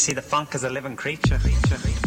You see, the funk is a living creature. creature, creature.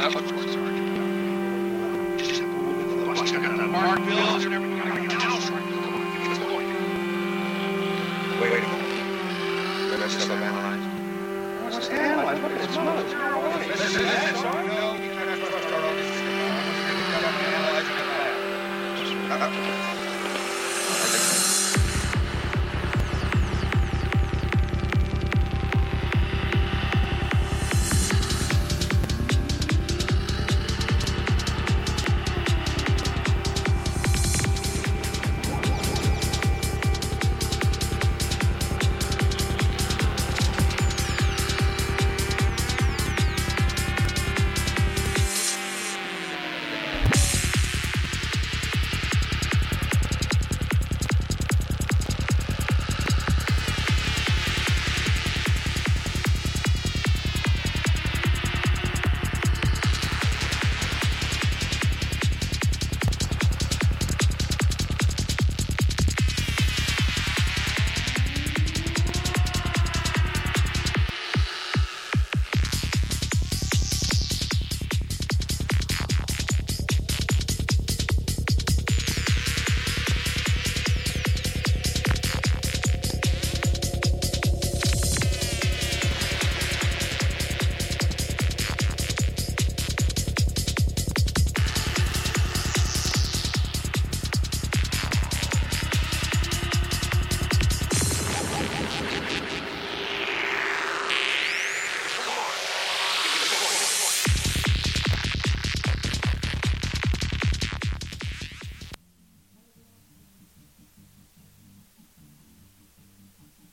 have a